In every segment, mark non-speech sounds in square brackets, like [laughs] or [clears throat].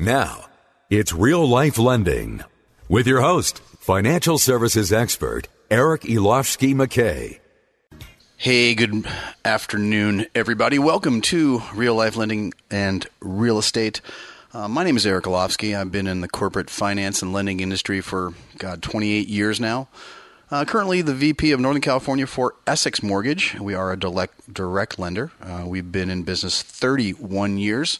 Now, it's real life lending with your host, financial services expert, Eric Elovsky McKay. Hey, good afternoon, everybody. Welcome to Real Life Lending and Real Estate. Uh, my name is Eric Elovsky. I've been in the corporate finance and lending industry for, God, 28 years now. Uh, currently, the VP of Northern California for Essex Mortgage. We are a direct, direct lender. Uh, we've been in business 31 years.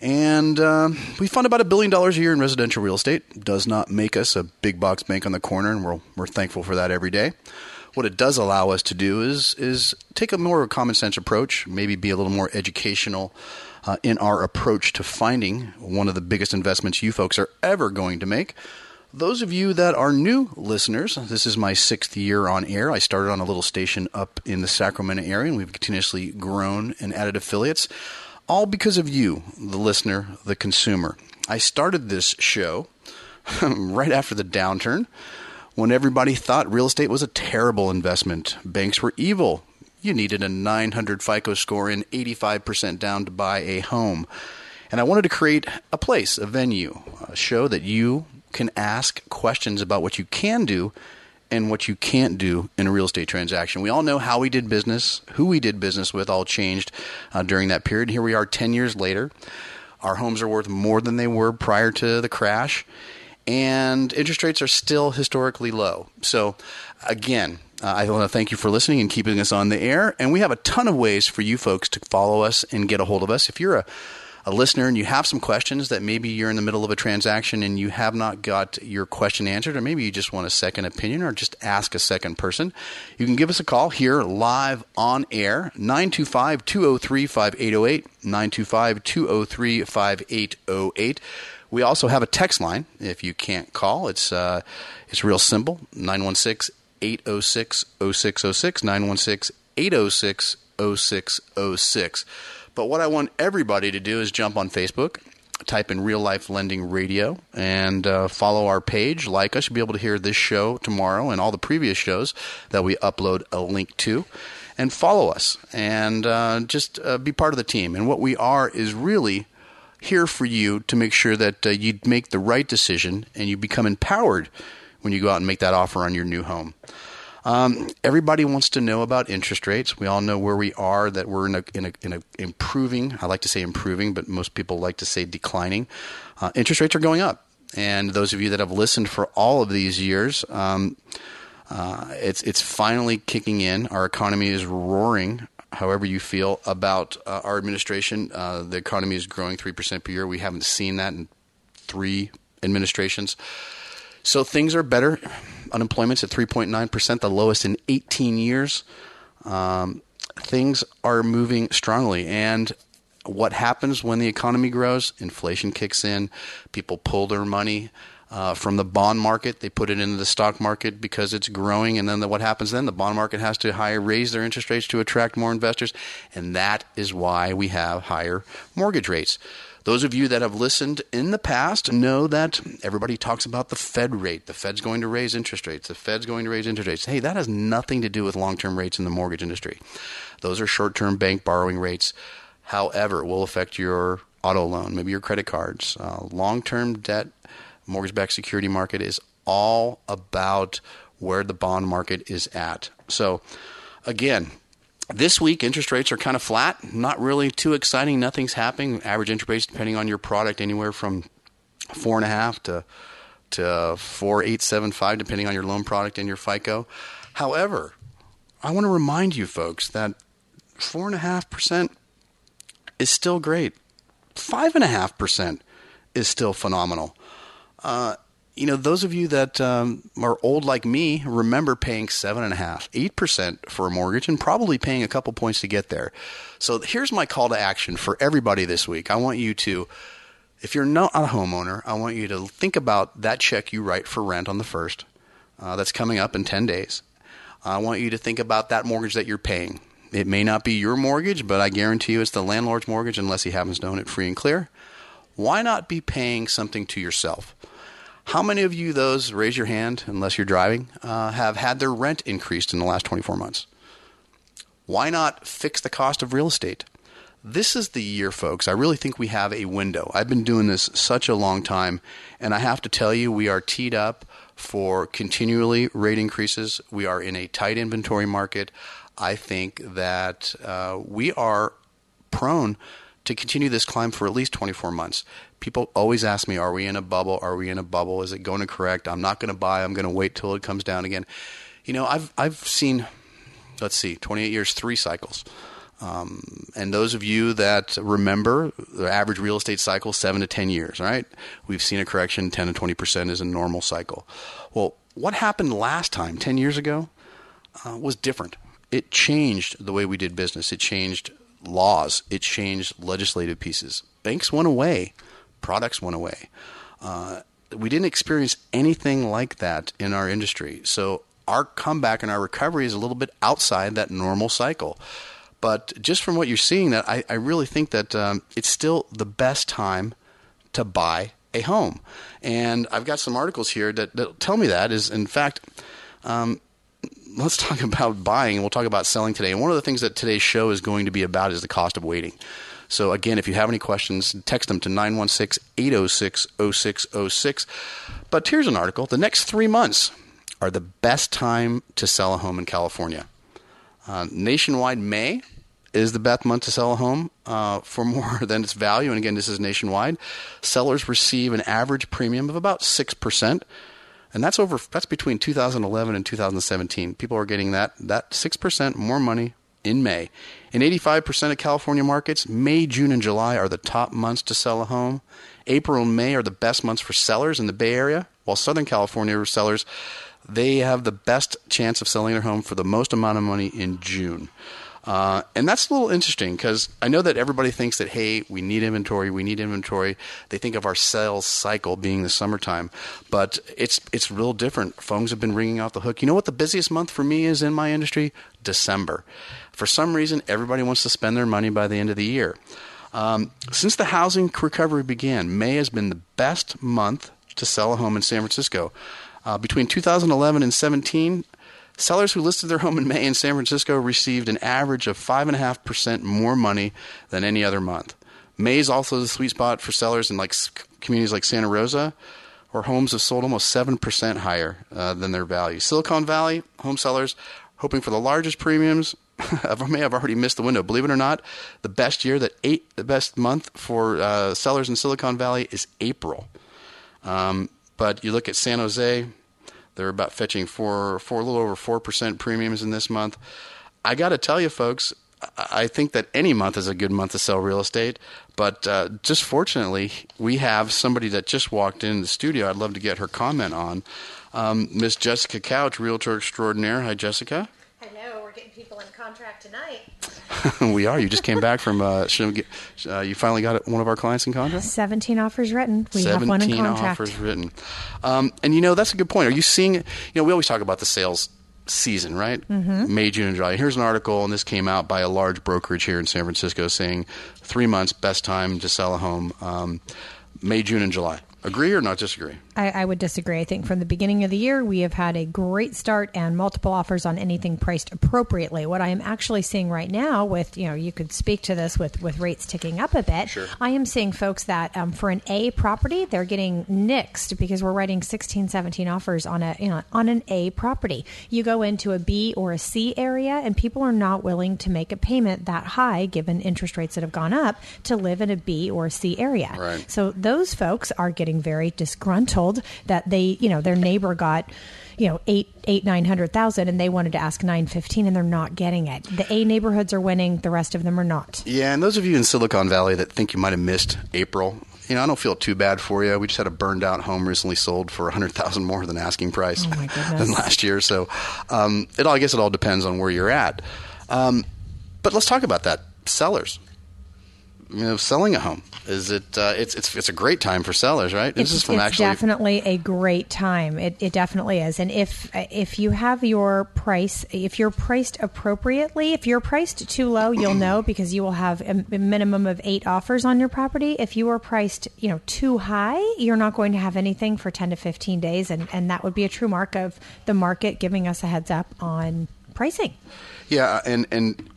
And uh, we fund about a billion dollars a year in residential real estate. Does not make us a big box bank on the corner, and we're, we're thankful for that every day. What it does allow us to do is is take a more common sense approach, maybe be a little more educational uh, in our approach to finding one of the biggest investments you folks are ever going to make. Those of you that are new listeners, this is my sixth year on air. I started on a little station up in the Sacramento area, and we've continuously grown and added affiliates all because of you, the listener, the consumer. I started this show [laughs] right after the downturn when everybody thought real estate was a terrible investment. Banks were evil. You needed a 900 FICO score and 85% down to buy a home. And I wanted to create a place, a venue, a show that you can ask questions about what you can do and what you can't do in a real estate transaction. We all know how we did business, who we did business with, all changed uh, during that period. Here we are 10 years later. Our homes are worth more than they were prior to the crash, and interest rates are still historically low. So, again, uh, I want to thank you for listening and keeping us on the air. And we have a ton of ways for you folks to follow us and get a hold of us. If you're a a listener and you have some questions that maybe you're in the middle of a transaction and you have not got your question answered, or maybe you just want a second opinion or just ask a second person, you can give us a call here live on air 925 203 5808. 925 203 5808. We also have a text line if you can't call. It's, uh, it's real simple 916 806 0606. 916 806 0606. But what I want everybody to do is jump on Facebook, type in Real Life Lending Radio, and uh, follow our page. Like us, you'll be able to hear this show tomorrow and all the previous shows that we upload a link to. And follow us and uh, just uh, be part of the team. And what we are is really here for you to make sure that uh, you make the right decision and you become empowered when you go out and make that offer on your new home. Um, everybody wants to know about interest rates. We all know where we are, that we're in a, in a, in a improving, I like to say improving, but most people like to say declining. Uh, interest rates are going up. And those of you that have listened for all of these years, um, uh, it's, it's finally kicking in. Our economy is roaring however you feel about uh, our administration. Uh, the economy is growing 3% per year. We haven't seen that in three administrations. So things are better unemployment's at 3.9%, the lowest in 18 years. Um, things are moving strongly. And what happens when the economy grows? Inflation kicks in, people pull their money. Uh, from the bond market, they put it into the stock market because it's growing, and then the, what happens then? The bond market has to higher raise their interest rates to attract more investors, and that is why we have higher mortgage rates. Those of you that have listened in the past know that everybody talks about the Fed rate. The Fed's going to raise interest rates. The Fed's going to raise interest rates. Hey, that has nothing to do with long term rates in the mortgage industry. Those are short term bank borrowing rates. However, will affect your auto loan, maybe your credit cards. Uh, long term debt, mortgage backed security market is all about where the bond market is at. So, again, this week, interest rates are kind of flat, not really too exciting. Nothing's happening. Average interest rates, depending on your product, anywhere from four and a half to to four eight seven five, depending on your loan product and your FICO. However, I want to remind you folks that four and a half percent is still great. Five and a half percent is still phenomenal. Uh, you know, those of you that um, are old like me remember paying seven and a half, eight percent for a mortgage, and probably paying a couple points to get there. So here's my call to action for everybody this week. I want you to If you're not a homeowner, I want you to think about that check you write for rent on the first. Uh, that's coming up in 10 days. I want you to think about that mortgage that you're paying. It may not be your mortgage, but I guarantee you it's the landlord's mortgage unless he happens to own it free and clear. Why not be paying something to yourself? How many of you, those, raise your hand, unless you're driving, uh, have had their rent increased in the last 24 months? Why not fix the cost of real estate? This is the year, folks. I really think we have a window. I've been doing this such a long time, and I have to tell you, we are teed up for continually rate increases. We are in a tight inventory market. I think that uh, we are prone to continue this climb for at least 24 months. People always ask me, Are we in a bubble? Are we in a bubble? Is it going to correct? I'm not going to buy. I'm going to wait till it comes down again. You know, I've, I've seen, let's see, 28 years, three cycles. Um, and those of you that remember the average real estate cycle, seven to 10 years, right? We've seen a correction, 10 to 20% is a normal cycle. Well, what happened last time, 10 years ago, uh, was different. It changed the way we did business. It changed laws. It changed legislative pieces. Banks went away. Products went away. Uh, we didn't experience anything like that in our industry. So our comeback and our recovery is a little bit outside that normal cycle. But just from what you're seeing, that I, I really think that um, it's still the best time to buy a home. And I've got some articles here that, that tell me that is, in fact, um, let's talk [laughs] about buying and we'll talk about selling today. And one of the things that today's show is going to be about is the cost of waiting. So again, if you have any questions, text them to 916-806-0606. But here's an article. The next three months are the best time to sell a home in California. Uh, nationwide May is the best month to sell a home uh, for more [laughs] than its value. And again, this is nationwide. Sellers receive an average premium of about 6%. And that's over that's between 2011 and 2017. People are getting that that 6% more money in May. In 85% of California markets, May, June, and July are the top months to sell a home. April and May are the best months for sellers in the Bay Area, while Southern California sellers they have the best chance of selling their home for the most amount of money in June. Uh, and that's a little interesting because I know that everybody thinks that, hey, we need inventory, we need inventory. They think of our sales cycle being the summertime, but it's it's real different. Phones have been ringing off the hook. You know what the busiest month for me is in my industry? December. For some reason, everybody wants to spend their money by the end of the year. Um, since the housing recovery began, May has been the best month to sell a home in San Francisco. Uh, between 2011 and 17, sellers who listed their home in May in San Francisco received an average of 5.5% more money than any other month. May is also the sweet spot for sellers in like communities like Santa Rosa, where homes have sold almost 7% higher uh, than their value. Silicon Valley, home sellers hoping for the largest premiums [laughs] may have already missed the window. Believe it or not, the best year that eight, the best month for uh, sellers in Silicon Valley is April. Um, but you look at San Jose, they're about fetching four, four, a little over four percent premiums in this month. I got to tell you, folks, I think that any month is a good month to sell real estate. But uh, just fortunately, we have somebody that just walked in the studio. I'd love to get her comment on um, Miss Jessica Couch, realtor extraordinaire. Hi, Jessica. Hello, getting people in contract tonight. [laughs] we are. You just came back from. Uh, get, uh, you finally got one of our clients in contract. Seventeen offers written. We have one in contract. offers written. Um, and you know that's a good point. Are you seeing? You know, we always talk about the sales season, right? Mm-hmm. May, June, and July. Here's an article, and this came out by a large brokerage here in San Francisco, saying three months best time to sell a home. Um, May, June, and July. Agree or not disagree? I, I, would disagree. I think from the beginning of the year, we have had a great start and multiple offers on anything priced appropriately. What I am actually seeing right now, with you know, you could speak to this with with rates ticking up a bit. Sure. I am seeing folks that um, for an A property, they're getting nixed because we're writing 16, 17 offers on a you know on an A property. You go into a B or a C area, and people are not willing to make a payment that high, given interest rates that have gone up, to live in a B or a C area. Right. So those folks are getting very disgruntled that they, you know, their neighbor got, you know, eight, eight, nine hundred thousand, and they wanted to ask nine fifteen, and they're not getting it. The A neighborhoods are winning; the rest of them are not. Yeah, and those of you in Silicon Valley that think you might have missed April, you know, I don't feel too bad for you. We just had a burned out home recently sold for a hundred thousand more than asking price oh [laughs] than last year. So, um, it all I guess it all depends on where you're at. Um, but let's talk about that sellers. You know, selling a home? Is it? Uh, it's it's it's a great time for sellers, right? It's, this is from it's actually definitely a great time. It, it definitely is. And if if you have your price, if you're priced appropriately, if you're priced too low, you'll know [clears throat] because you will have a, minimum of eight offers on your property. If you are priced, you know, too high, you're not going to have anything for ten to fifteen days, and and that would be a true mark of the market giving us a heads up on pricing. Yeah, and and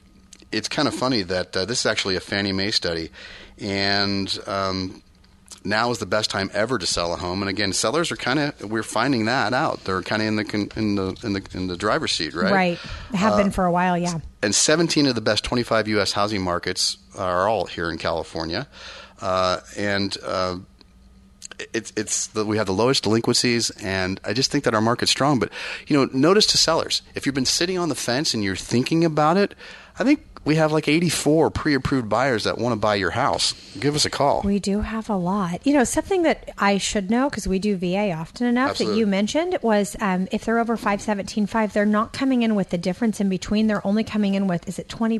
it's kind of funny that uh, this is actually a Fannie Mae study, and um, now is the best time ever to sell a home. And again, sellers are kind of we're finding that out. They're kind of in the in the in the in the driver's seat, right? Right. Have Uh, been for a while, yeah. and 17 of the best 25 U.S. housing markets are all here in California, uh, and uh, it's it's the, we have the lowest delinquencies, and I just think that our market's strong. But you know, notice to sellers if you've been sitting on the fence and you're thinking about it, I think we have like 84 pre-approved buyers that want to buy your house. Give us a call. We do have a lot. You know, something that I should know because we do VA often enough Absolutely. that you mentioned was um, if they're over 517.5, they're not coming in with the difference in between. They're only coming in with, is it 20%?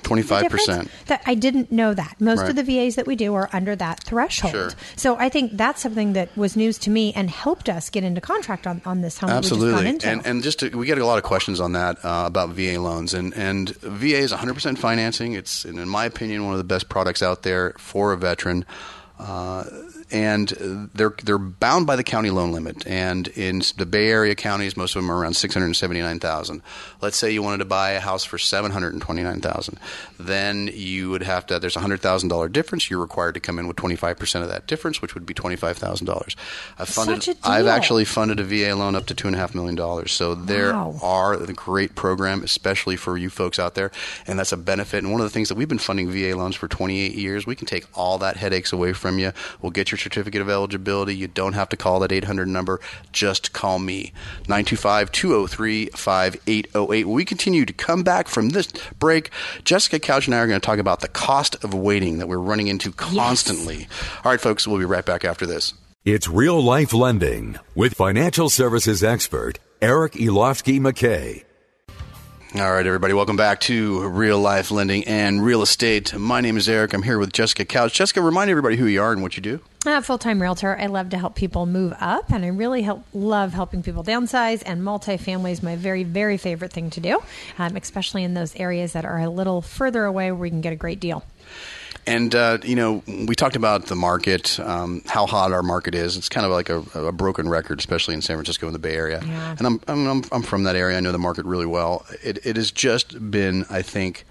25%. That I didn't know that. Most Right. of the VAs that we do are under that threshold. Sure. So I think that's something that was news to me and helped us get into contract on, on this home that we just got Absolutely, and and just to, we get a lot of questions on that uh, about VA loans, and and VA is 100% financing. It's in my opinion one of the best products out there for a veteran. Uh, and they're they're bound by the county loan limit. And in the Bay Area counties, most of them are around six hundred seventy nine thousand. Let's say you wanted to buy a house for seven hundred twenty nine thousand, then you would have to. There's a hundred thousand dollar difference. You're required to come in with twenty five percent of that difference, which would be twenty five thousand dollars. I've funded. I've actually funded a VA loan up to two and a half million dollars. So there Wow. are a great program, especially for you folks out there, and that's a benefit. And one of the things that we've been funding VA loans for 28 years, we can take all that headaches away from you. We'll get your certificate of eligibility. You don't have to call that 800 number. Just call me 925-203-5808. When we continue to come back from this break, Jessica Couch and I are going to talk about the cost of waiting that we're running into constantly. All right, folks, we'll be right back after this. It's Real Life Lending with financial services expert Eric Elofsky McKay. All right, everybody, welcome back to Real Life Lending and Real Estate. My name is Eric. I'm here with Jessica Couch. Jessica, remind everybody who you are and what you do. I'm a full-time realtor. I love to help people move up, and I really help, love helping people downsize. And multifamily is my very, very favorite thing to do, um, especially in those areas that are a little further away where we can get a great deal. And, uh, you know, we talked about the market, um, how hot our market is. It's kind of like a, a broken record, especially in San Francisco and the Bay Area. Yeah. And I'm, I'm, I'm, from that area. I know the market really well. It, it has just been, I think,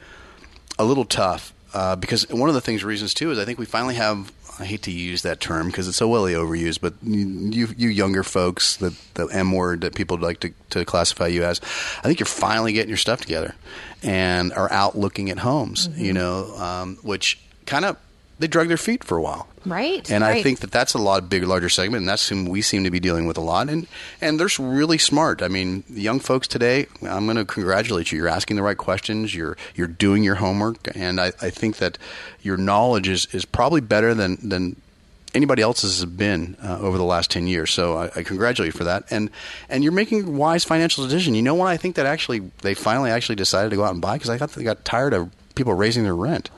a little tough uh, because one of the things, reasons too, is I think we finally have. I hate to use that term because it's so well overused, but you, you, you younger folks, the, the M word that people like to, to classify you as, I think you're finally getting your stuff together and are out looking at homes, you know, um, which kind of they drug their feet for a while. Right, And I think that that's a lot bigger, larger segment, and that's whom we seem to be dealing with a lot. And and they're really smart. I mean, young folks today, I'm going to congratulate you. You're asking the right questions. You're you're doing your homework, and I, I think that your knowledge is, is probably better than than anybody else's has been uh, over the last 10 years. So I, I congratulate you for that. And and you're making a wise financial decision. You know what? I think that actually they finally actually decided to go out and buy because I thought they got tired of people raising their rent.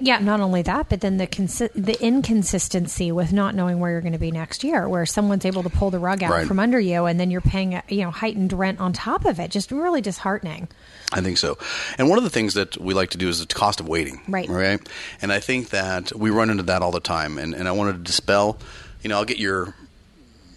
Yeah, not only that, but then the consi- the inconsistency with not knowing where you're going to be next year, where someone's able to pull the rug out Right. from under you, and then you're paying a, you know heightened rent on top of it. Just really disheartening. I think so. And one of the things that we like to do is the cost of waiting. Right. Right. And I think that we run into that all the time. And, and I wanted to dispel, you know, I'll get your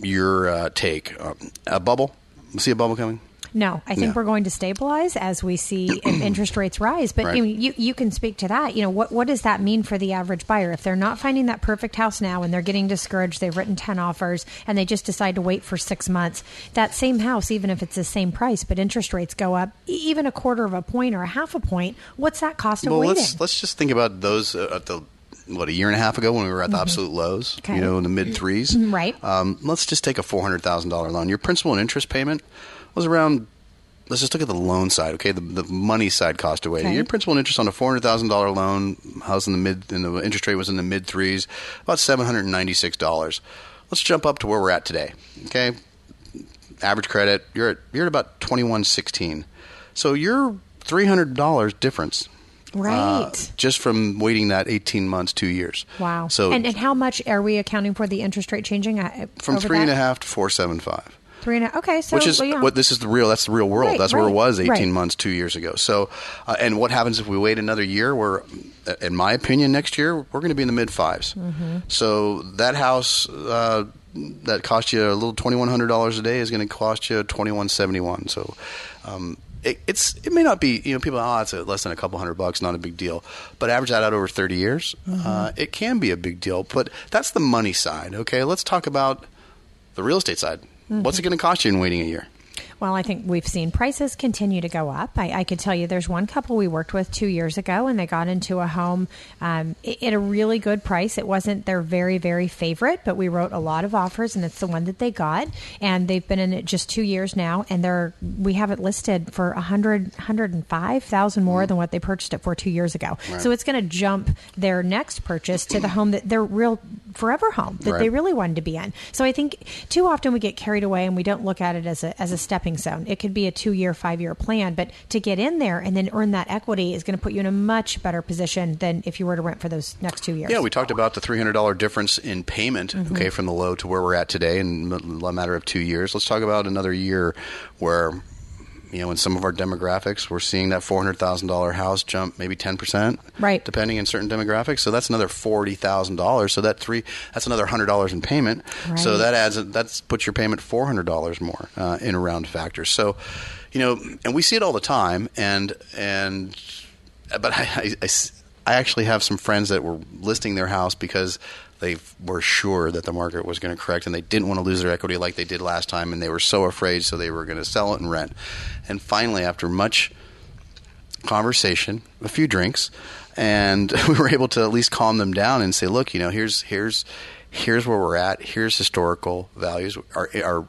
your uh, take. Um, a bubble? See a bubble coming? No, I think No. we're going to stabilize as we see [clears throat] interest rates rise. But Right. you, you you can speak to that. You know, what what does that mean for the average buyer if they're not finding that perfect house now and they're getting discouraged? They've written ten offers and they just decide to wait for six months. That same house, even if it's the same price, but interest rates go up even a quarter of a point or a half a point. What's that cost of well, waiting? let's let's just think about those uh, at the what a year and a half ago when we were at the absolute lows. Mm-hmm. Okay. You know, in the mid threes. Right. Um, let's just take a four hundred thousand dollar loan. Your principal and interest payment was around. Let's just look at the loan side, okay? The, the money side cost away. waiting. Okay. Your principal and interest on a four hundred thousand dollar loan, house in the mid, and the interest rate was in the mid threes, about seven hundred and ninety six dollars. Let's jump up to where we're at today, okay? Average credit, you're at you're at about twenty one sixteen. So your three hundred dollars difference Right. uh, just from waiting that 18 months, two years. Wow. So and, and how much are we accounting for the interest rate changing? from three and a half to 475. Three and a Okay, so which is well, yeah. what this is the real that's the real world. Right, that's where it was 18 right. months two years ago. So uh, and what happens if we wait another year? We're uh, in my opinion next year we're going to be in the mid 5s Mm-hmm. so that house uh, that cost you a little $2100 a day is going to cost you 2171 so um, it, it's it may not be you know people oh it's a, less than a couple hundred bucks not a big deal. But average that out over 30 years Mm-hmm. uh, it can be a big deal. But that's the money side okay? Let's talk about the real estate side what's it going to cost you in waiting a year Well, I think we've seen prices continue to go up. I, I could tell you there's one couple we worked with two years ago, and they got into a home um, at a really good price. It wasn't their very, very favorite, but we wrote a lot of offers, and it's the one that they got. And they've been in it just two years now, and they're we have it listed for a hundred, hundred and five thousand more than what they purchased it for two years ago. So it's going to jump their next purchase to the home that they're real forever home that they really wanted to be in. So I think too often we get carried away and we don't look at it as a as a stepping stone. It could be a two year, five year plan, but to get in there and then earn that equity is going to put you in a much better position than if you were to rent for those next two years. Yeah, we talked about the three hundred dollar difference in payment. Mm-hmm. Okay, from the low to where we're at today in a matter of two years. Let's talk about another year where. You know, in some of our demographics, we're seeing that four hundred thousand dollar house jump maybe ten percent, Right. Depending in certain demographics, so that's another forty thousand dollars. So that three, that's another hundred dollars in payment. So that adds, that's puts your payment four hundred dollars more uh, in round factors. So, you know, and we see it all the time, and and but I I actually have some friends that were listing their house because they were sure that the market was going to correct and they didn't want to lose their equity like they did last time and they were so afraid so they were going to sell it and rent and finally after much conversation a few drinks and [laughs] we were able to at least calm them down and say look you know here's here's here's where we're at here's historical values our our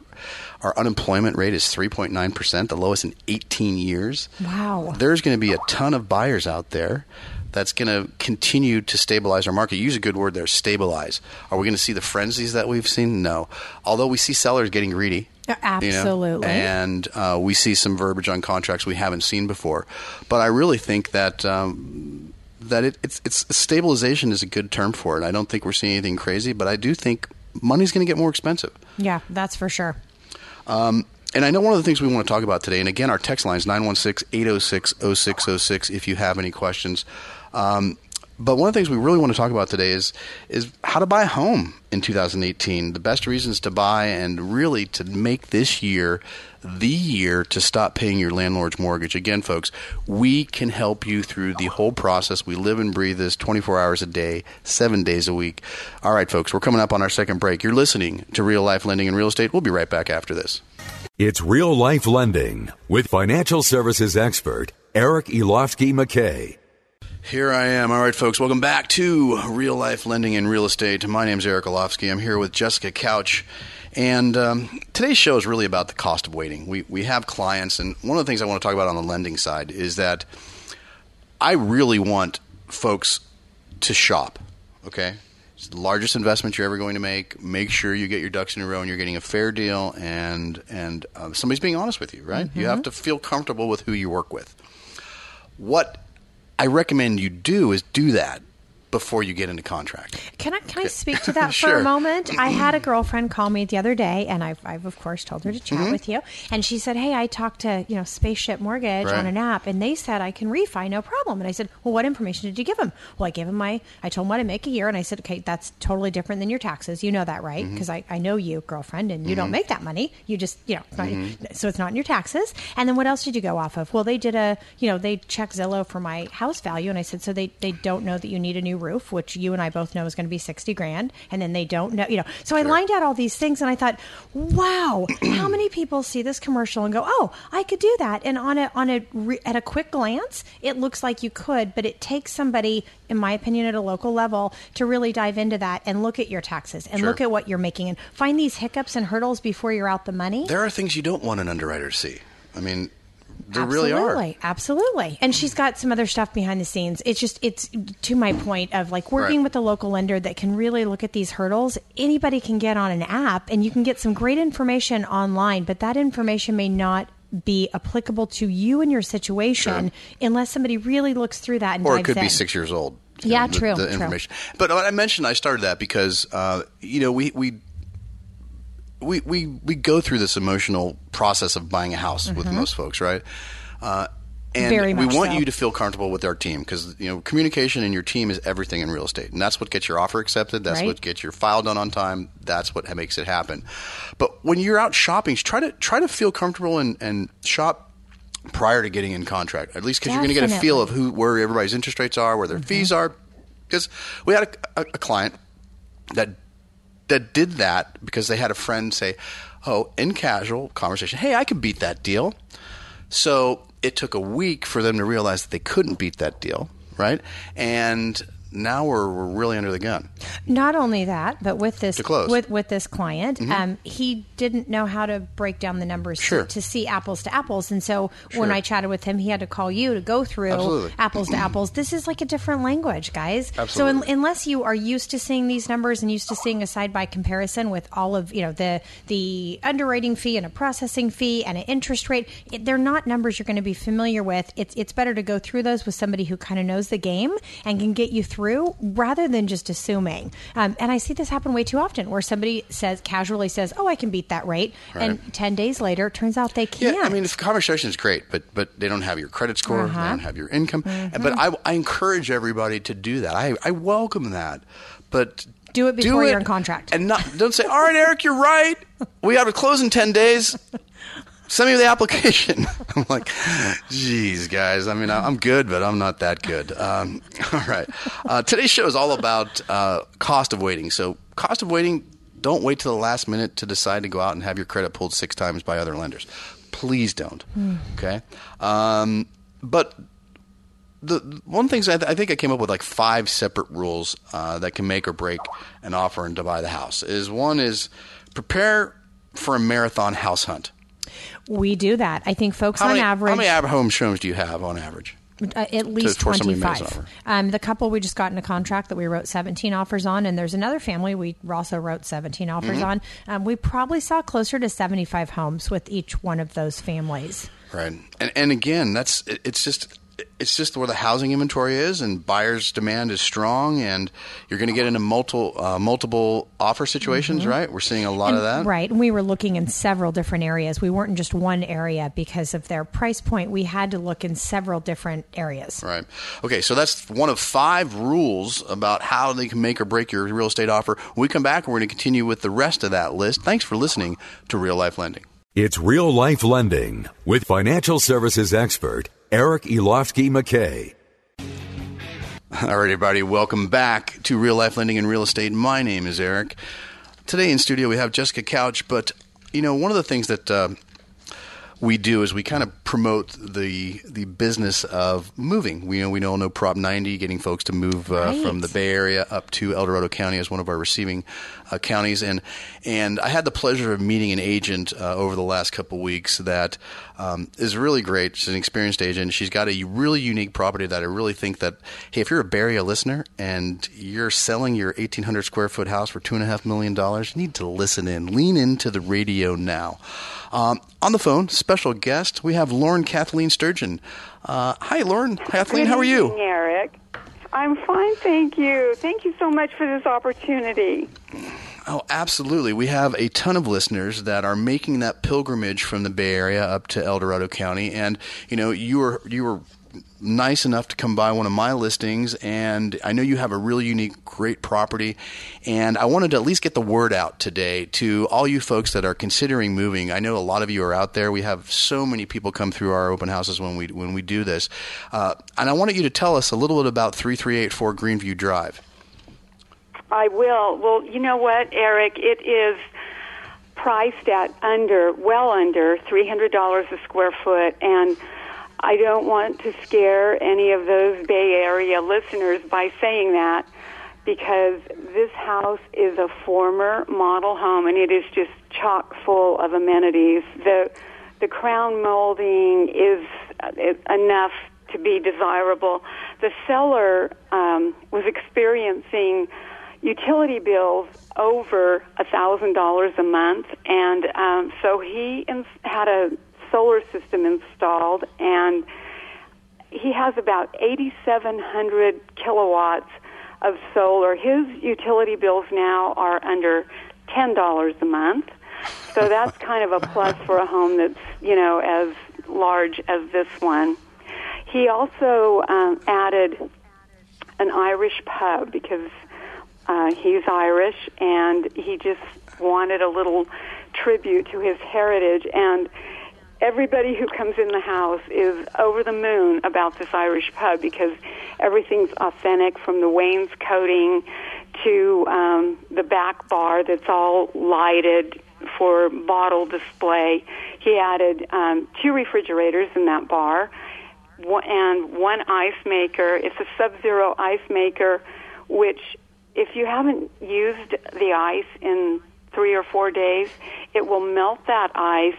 our unemployment rate is 3.9%, the lowest in 18 years. Wow. There's going to be a ton of buyers out there that's going to continue to stabilize our market. Use a good word there, stabilize. Are we going to see the frenzies that we've seen? No. Although we see sellers getting greedy. Uh, you know, absolutely. and uh, we see some verbiage on contracts we haven't seen before. But I really think that. Um, that it, it's, it's stabilization is a good term for it. I don't think we're seeing anything crazy, but I do think money's going to get more expensive. yeah, that's for sure. Um, and I know one of the things we want to talk about today, and again, our text line is 916 806 0606 if you have any questions. Um, but one of the things we really want to talk about today is is how to buy a home in 2018. The best reasons to buy, and really to make this year the year to stop paying your landlord's mortgage. Again, folks, we can help you through the whole process. We live and breathe this 24 hours a day, seven days a week. All right, folks, we're coming up on our second break. You're listening to Real Life Lending and Real Estate. We'll be right back after this. It's Real Life Lending with financial services expert Eric Elofsky McKay. Here I am. All right, folks, welcome back to Real Life Lending and Real Estate. My name is Eric Olofsky. I'm here with Jessica Couch. And um, today's show is really about the cost of waiting. We, we have clients, and one of the things I want to talk about on the lending side is that I really want folks to shop, okay? It's the largest investment you're ever going to make. Make sure you get your ducks in a row and you're getting a fair deal and, and uh, somebody's being honest with you, right? You have to feel comfortable with who you work with. What I recommend you do is do that before you get into contract. Can I can I speak to [laughs] that for a moment? I [clears throat] had a girlfriend call me the other day, and I've, I've of course told her to chat Mm-hmm. with you. And she said, "Hey, I talked to you know Spaceship Mortgage Right. on an app, and they said I can refi, no problem." And I said, "Well, what information did you give them?" Well, I gave them my, I told them what I make a year, and I said, "Okay, that's totally different than your taxes. You know that, right? Mm-hmm. Because I, I know you, girlfriend, and you don't make that money. You just you know, it's not, so it's not in your taxes. And then what else did you go off of? Well, they did a, you know, they checked Zillow for my house value, and I said, so they they don't know that you need a new roof, which you and I both know is going to be sixty grand, and then they don't know, you know. So I lined out all these things, and I thought, wow, [clears throat] how many people see this commercial and go, oh, I could do that, and on a on a re- at a quick glance, it looks like you could, but it takes somebody, in my opinion, at a local level to really dive into that and look at your taxes and Sure. look at what you're making and find these hiccups and hurdles before you're out the money. There are things you don't want an underwriter to see. I mean, there really absolutely, are. absolutely. And she's got some other stuff behind the scenes. It's just it's to my point of like working Right. with a local lender that can really look at these hurdles. Anybody can get on an app and you can get some great information online, but that information may not be applicable to you and your situation unless somebody really looks through that and or it could be six years old. Yeah, the, true, The true. information, but I mentioned, I started that because uh, you know we we. We, we we go through this emotional process of buying a house with most folks, right? Uh, and Mm-hmm. We want so. you to feel comfortable with our team because you know communication and your team is everything in real estate, and that's what gets your offer accepted. That's Right. what gets your file done on time. That's what makes it happen. But when you're out shopping, try to try to feel comfortable and, and shop prior to getting in contract, at least because you're going to get a feel of who where everybody's interest rates are, where their Mm-hmm. fees are. Because we had a, a, a client that that did that because they had a friend say, "Oh, in casual conversation, hey, I could beat that deal." So it took a week for them to realize that they couldn't beat that deal, right? And now we're, we're really under the gun. Not only that, but with this. Mm-hmm. with with this client, um, he didn't know how to break down the numbers to- Sure. to, see apples to apples, and so when I chatted with him, he had to call you to go through Absolutely. apples to apples. This is like a different language, guys. So Absolutely. un- unless you are used to seeing these numbers and used to seeing a side by comparison with all of you know the the underwriting fee and a processing fee and an interest rate, it, they're not numbers you're going to be familiar with. It's it's better to go through those with somebody who kind of knows the game and can get you through rather than just assuming. Um, and I see this happen way too often, where somebody says casually says, "Oh, I can beat that rate," and ten days later, it turns out they can't. Yeah, I mean, the conversation is great, but but they don't have your credit score, Uh-huh. they don't have your income. But I, I encourage everybody to do that. I, I welcome that, but Do it before you're in contract. and not don't say, "All right, Eric, you're right. We have to close in ten days." Send me the application. [laughs] I'm like, geez, guys. I mean, I'm good, but I'm not that good. Um, [laughs] all right. Uh, today's show is all about uh, cost of waiting. So, cost of waiting. Don't wait till the last minute to decide to go out and have your credit pulled six times by other lenders. Please don't. Okay. Um, but the one thing I, th- I think I came up with like five separate rules uh, that can make or break an offer and to buy the house. Is one is prepare for a marathon house hunt. we do that. I think folks How on many, average how many home showings do you have on average? Uh, at least before somebody makes an 25. Um, the couple we just got in a contract that we wrote 17 offers on, and there's another family we also wrote 17 offers Mm-hmm. on. Um, we probably saw closer to 75 homes with each one of those families. Right. And and again, that's it- it's just it's just where the housing inventory is, and buyers' demand is strong, and you're going to get into multiple uh, multiple offer situations. Right. We're seeing a lot of that. Mm-hmm. Right. And we were looking in several different areas. We weren't in just one area because of their price point. We had to look in several different areas. Right. Okay, so that's one of five rules about how they can make or break your real estate offer. When we come back, we're going to continue with the rest of that list. Thanks for listening to Real Life Lending. It's Real Life Lending with financial services expert Eric Elofsky McKay. All right, everybody, welcome back to Real Life Lending and Real Estate. My name is Eric. Today in studio we have Jessica Couch, but you know one of the things that uh, we do is we kind of promote the the business of moving. We know we all know Prop 90, getting folks to move uh, Right. from the Bay Area up to El Dorado County as one of our receiving uh, counties, and and I had the pleasure of meeting an agent uh, over the last couple weeks that um, is really great. She's an experienced agent. She's got a really unique property that I really think that hey, if you're a Area listener and you're selling your 1,800 square foot house for two and a half million dollars, you need to listen in, lean into the radio now. Um, on the phone, special guest, we have Lauren Kathleen Sturgeon. Uh, hi, Lauren. Kathleen, how are you? Eric? I'm fine, thank you. Thank you so much for this opportunity. Oh, absolutely. We have a ton of listeners that are making that pilgrimage from the Bay Area up to El Dorado County, and you know you were you were nice enough to come by one of my listings, and I know you have a really unique, great property, and I wanted to at least get the word out today to all you folks that are considering moving. I know a lot of you are out there. We have so many people come through our open houses when we when we do this, uh, and I wanted you to tell us a little bit about three three eight four Greenview Drive. I will. Well, you know what, Eric? It is priced at under, well under $300 a square foot, and I don't want to scare any of those Bay Area listeners by saying that because this house is a former model home and it is just chock full of amenities. The the crown molding is enough to be desirable. The seller um, was experiencing utility bills over a thousand dollars a month, and um, so he ins- had a solar system installed, and he has about 8,700 kilowatts of solar. His utility bills now are under $10 a month. So that's [laughs] kind of a plus for a home that's, you know, as large as this one. He also um, added an Irish pub because uh, he's Irish and he just wanted a little tribute to his heritage. And everybody who comes in the house is over the moon about this Irish pub because everything's authentic from the wainscoting to um, the back bar that's all lighted for bottle display. He added um, two refrigerators in that bar and one ice maker. It's a sub-zero ice maker, which if you haven't used the ice in three or four days, it will melt that ice,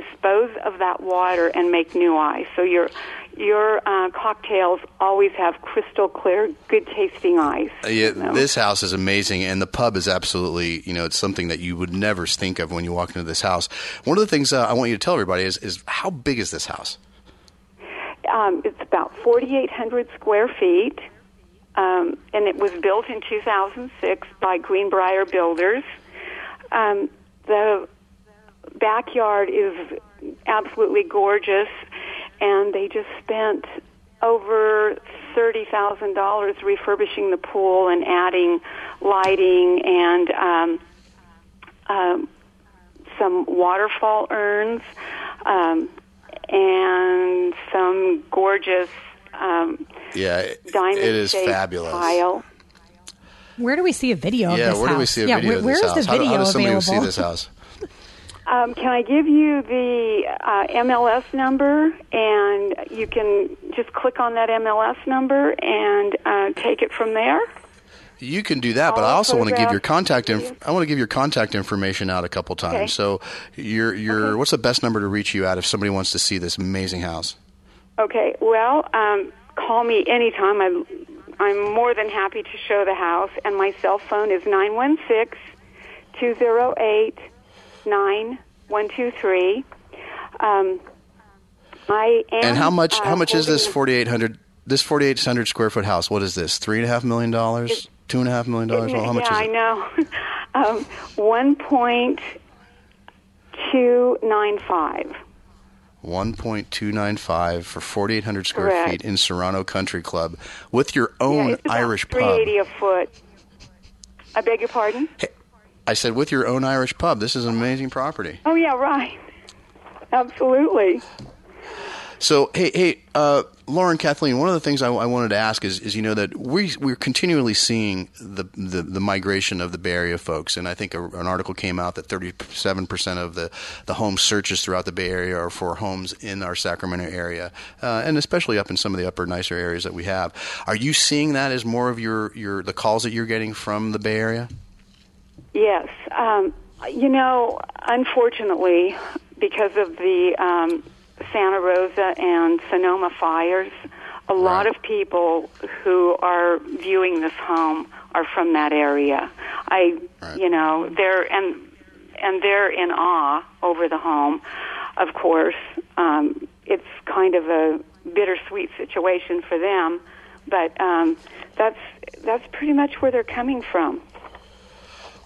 dispose of that water, and make new ice. So your your uh, cocktails always have crystal clear, good tasting ice. Yeah, this house is amazing, and the pub is absolutely you know it's something that you would never think of when you walk into this house. One of the things uh, I want you to tell everybody is is how big is this house? Um, it's about 4,800 square feet, um, and it was built in 2006 by Greenbrier Builders. Um, the backyard is absolutely gorgeous, and they just spent over $30,000 refurbishing the pool and adding lighting and um, um, some waterfall urns. Um, and some gorgeous um, yeah, diamond it is fabulous. tile. Where do we see a video yeah, of this Yeah, where house? do we see a yeah, video where, of where this is house? the How, video how does somebody available? see this house? Um, can I give you the uh, MLS number, and you can just click on that MLS number and uh, take it from there? You can do that, but I'll I also want to give your contact. Inf- I want to give your contact information out a couple times. Okay. So, your your Okay. what's the best number to reach you at if somebody wants to see this amazing house? Okay. Well, um, call me anytime. I'm I'm more than happy to show the house, and my cell phone is nine one six two zero eight nine one two three. Um, I am. and how much? uh, how much is this forty eight hundred? This forty eight hundred square foot house. What is this? Three and a half million dollars? Two and a half million dollars? Well, how much yeah, is it? I know. [laughs] um, one point two nine five. One point two nine five for forty eight hundred square Correct. feet in Serrano Country Club with your Yeah, own about Irish three pub. eighty a foot. I beg your pardon. I said with your own Irish pub. This is an amazing property. Oh yeah, right. Absolutely. So, hey, hey, uh, Lauren, Kathleen, one of the things I, I wanted to ask is, is, you know, that we, we're continually seeing the, the, the migration of the Bay Area folks. And I think a, an article came out that 37% of the, the home searches throughout the Bay Area are for homes in our Sacramento area, uh, and especially up in some of the upper, nicer areas that we have. Are you seeing that as more of your, your the calls that you're getting from the Bay Area? Yes. Um, you know, unfortunately, because of the um, Santa Rosa and Sonoma fires, a lot of people who are viewing this home are from that area. I, Right. you know, they're and and they're in awe over the home. Of course, um, it's kind of a bittersweet situation for them, but um, that's that's pretty much where they're coming from.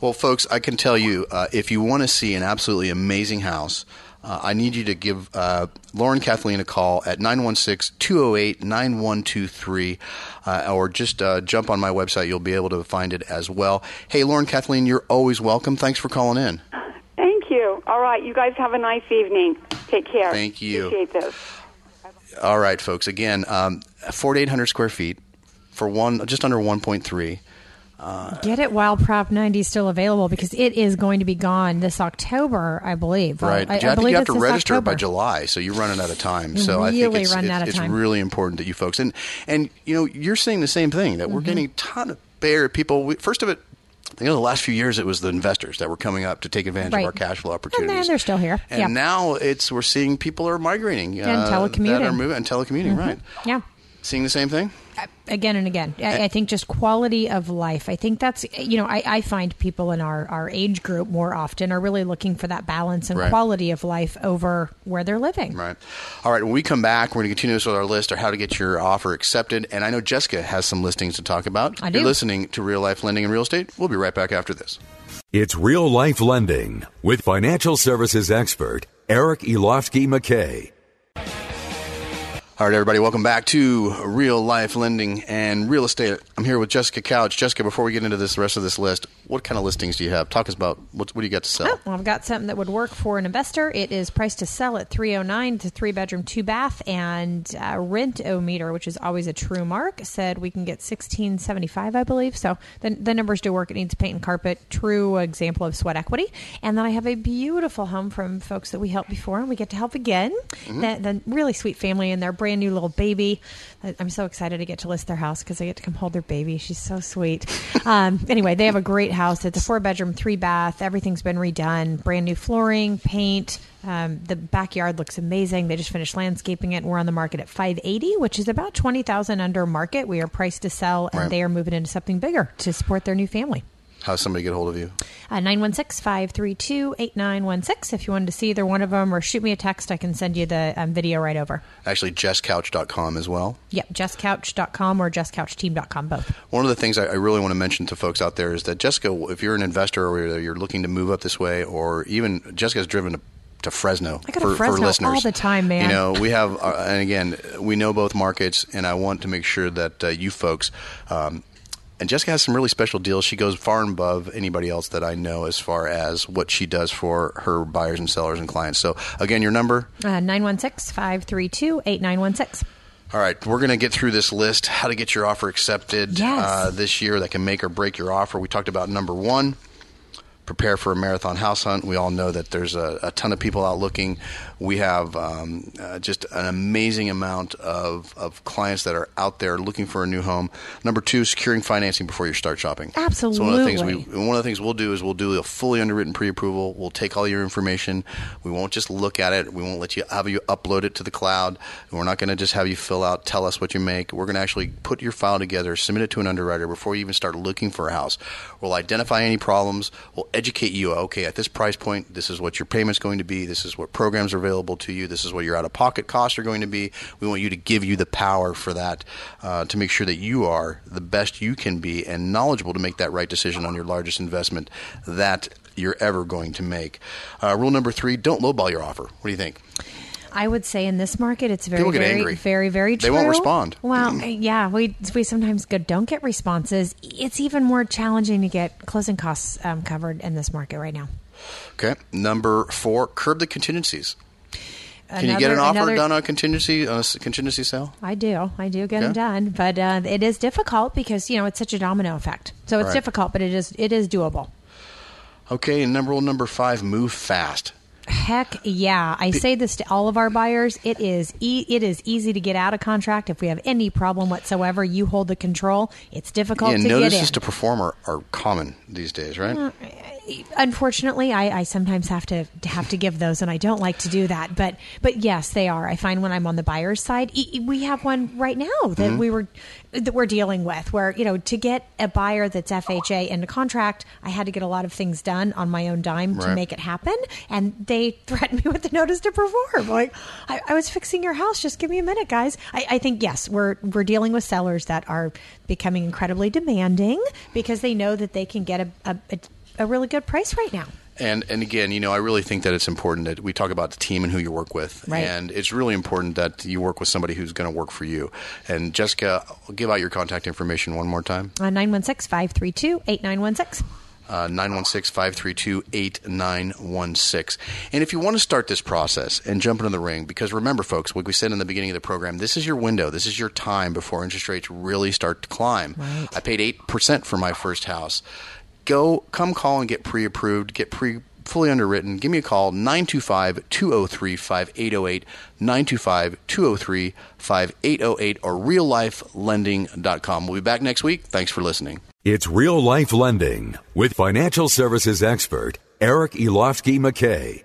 Well, folks, I can tell you uh, if you want to see an absolutely amazing house, uh, I need you to give uh, Lauren Kathleen a call at 916 208 9123 uh, or just uh, jump on my website. You'll be able to find it as well. Hey, Lauren Kathleen, you're always welcome. Thanks for calling in. Thank you. All right, you guys have a nice evening. Take care. Thank you. Appreciate this. All right, folks. Again, um, 4,800 square feet for one, just under 1.3. Get it while Prop 90 is still available because it is going to be gone this October, I believe. Right. I, I, I think believe you have to register it by July, so you're running out of time. So I think it's, it's, it's really important that you folks and and you know you're saying the same thing that Mm-hmm. we're getting a ton of Area people. We, first of it. You know, the last few years it was the investors that were coming up to take advantage Right. of our cash flow opportunities. they're, they're still here. And yeah. now it's we're seeing people are migrating And uh, telecommuting. Mm-hmm. that are moving and telecommuting. Right? yeah. Seeing the same thing. Again and again. I, I, think just quality of life. I think that's you know I, I, find people in our our age group more often are really looking for that balance and right. quality of life over where they're living. Right. All right. When we come back, we're going to continue this with our list or how to get your offer accepted. And I know Jessica has some listings to talk about. I do. You're listening to Real Life Lending and Real Estate. We'll be right back after this. It's Real Life Lending with financial services expert Eric Elovsky McKay. All right, everybody, welcome back to Real Life Lending and Real Estate. I'm here with Jessica Couch. Jessica, before we get into this the rest of this list, what kind of listings do you have? Talk us about what, what do you got to sell? Oh, well, I've got something that would work for an investor. It is priced to sell at 309 to three bedroom, two bath, and uh, Rentometer, which is always a true mark, said we can get 1675, I believe. So the, the numbers do work. It needs paint and carpet, true example of sweat equity. And then I have a beautiful home from folks that we helped before, and we get to help again. Mm-hmm. The, the really sweet family and their brand new little baby. I'm so excited to get to list their house because I get to come hold their baby. She's so sweet. Um, anyway, they have a great house. It's a four bedroom, three bath. Everything's been redone. Brand new flooring, paint. Um, the backyard looks amazing. They just finished landscaping it. We're on the market at 580, which is about 20,000 under market. We are priced to sell, and right. they are moving into something bigger to support their new family. How does somebody get a hold of you? Uh, 916 532 8916. If you wanted to see either one of them or shoot me a text, I can send you the um, video right over. Actually, jesscouch.com as well. Yep, jesscouch.com or jesscouchteam.com, both. One of the things I, I really want to mention to folks out there is that Jessica, if you're an investor or you're looking to move up this way, or even Jessica's driven to to Fresno, I go for, Fresno for listeners all the time, man. You know, we have, uh, and again, we know both markets, and I want to make sure that uh, you folks um, and Jessica has some really special deals. She goes far and above anybody else that I know as far as what she does for her buyers and sellers and clients. So, again, your number? Uh, 916 532 8916. All right, we're going to get through this list how to get your offer accepted yes. uh, this year that can make or break your offer. We talked about number one prepare for a marathon house hunt. We all know that there's a, a ton of people out looking. We have um, uh, just an amazing amount of, of clients that are out there looking for a new home. Number two, securing financing before you start shopping. Absolutely. So one of the things we one of the things we'll do is we'll do a fully underwritten pre-approval. We'll take all your information. We won't just look at it. We won't let you have you upload it to the cloud. We're not going to just have you fill out, tell us what you make. We're going to actually put your file together, submit it to an underwriter before you even start looking for a house. We'll identify any problems. We'll educate you. Okay, at this price point, this is what your payment's going to be. This is what programs are available to you. This is what your out of pocket costs are going to be. We want you to give you the power for that uh, to make sure that you are the best you can be and knowledgeable to make that right decision on your largest investment that you're ever going to make. Uh, rule number three: don't lowball your offer. What do you think? I would say in this market, it's very, very, angry. very, very true. They won't respond. Well, yeah, we we sometimes go, don't get responses. It's even more challenging to get closing costs um, covered in this market right now. Okay, number four: curb the contingencies. Can another, you get an offer another, done on contingency on a contingency sale? I do. I do get them done, but uh, it is difficult because you know it's such a domino effect. So it's right. difficult, but it is it is doable. Okay, and number number five: move fast. Heck yeah! I say this to all of our buyers. It is e- it is easy to get out of contract if we have any problem whatsoever. You hold the control. It's difficult yeah, to notices get in. to perform are, are common these days, right? Uh, unfortunately, I, I, sometimes have to have to give those, and I don't like to do that. But but yes, they are. I find when I'm on the buyer's side, we have one right now that mm-hmm. we were that we're dealing with, where you know to get a buyer that's FHA in a contract, I had to get a lot of things done on my own dime right. to make it happen, and they [laughs] threatened me with the notice to perform. Like I, I was fixing your house, just give me a minute, guys. I, I think yes, we're we're dealing with sellers that are becoming incredibly demanding because they know that they can get a, a, a a really good price right now. And and again, you know, I really think that it's important that we talk about the team and who you work with. Right. And it's really important that you work with somebody who's going to work for you. And Jessica, I'll give out your contact information one more time. Uh, 916 532 8916. Uh, 916 532 8916. And if you want to start this process and jump into the ring, because remember, folks, what we said in the beginning of the program, this is your window. This is your time before interest rates really start to climb. Right. I paid 8% for my first house go come call and get pre-approved, get pre fully underwritten. Give me a call 925-203-5808, 925-203-5808 or reallifelending.com. We'll be back next week. Thanks for listening. It's Real Life Lending with financial services expert Eric Elovsky McKay.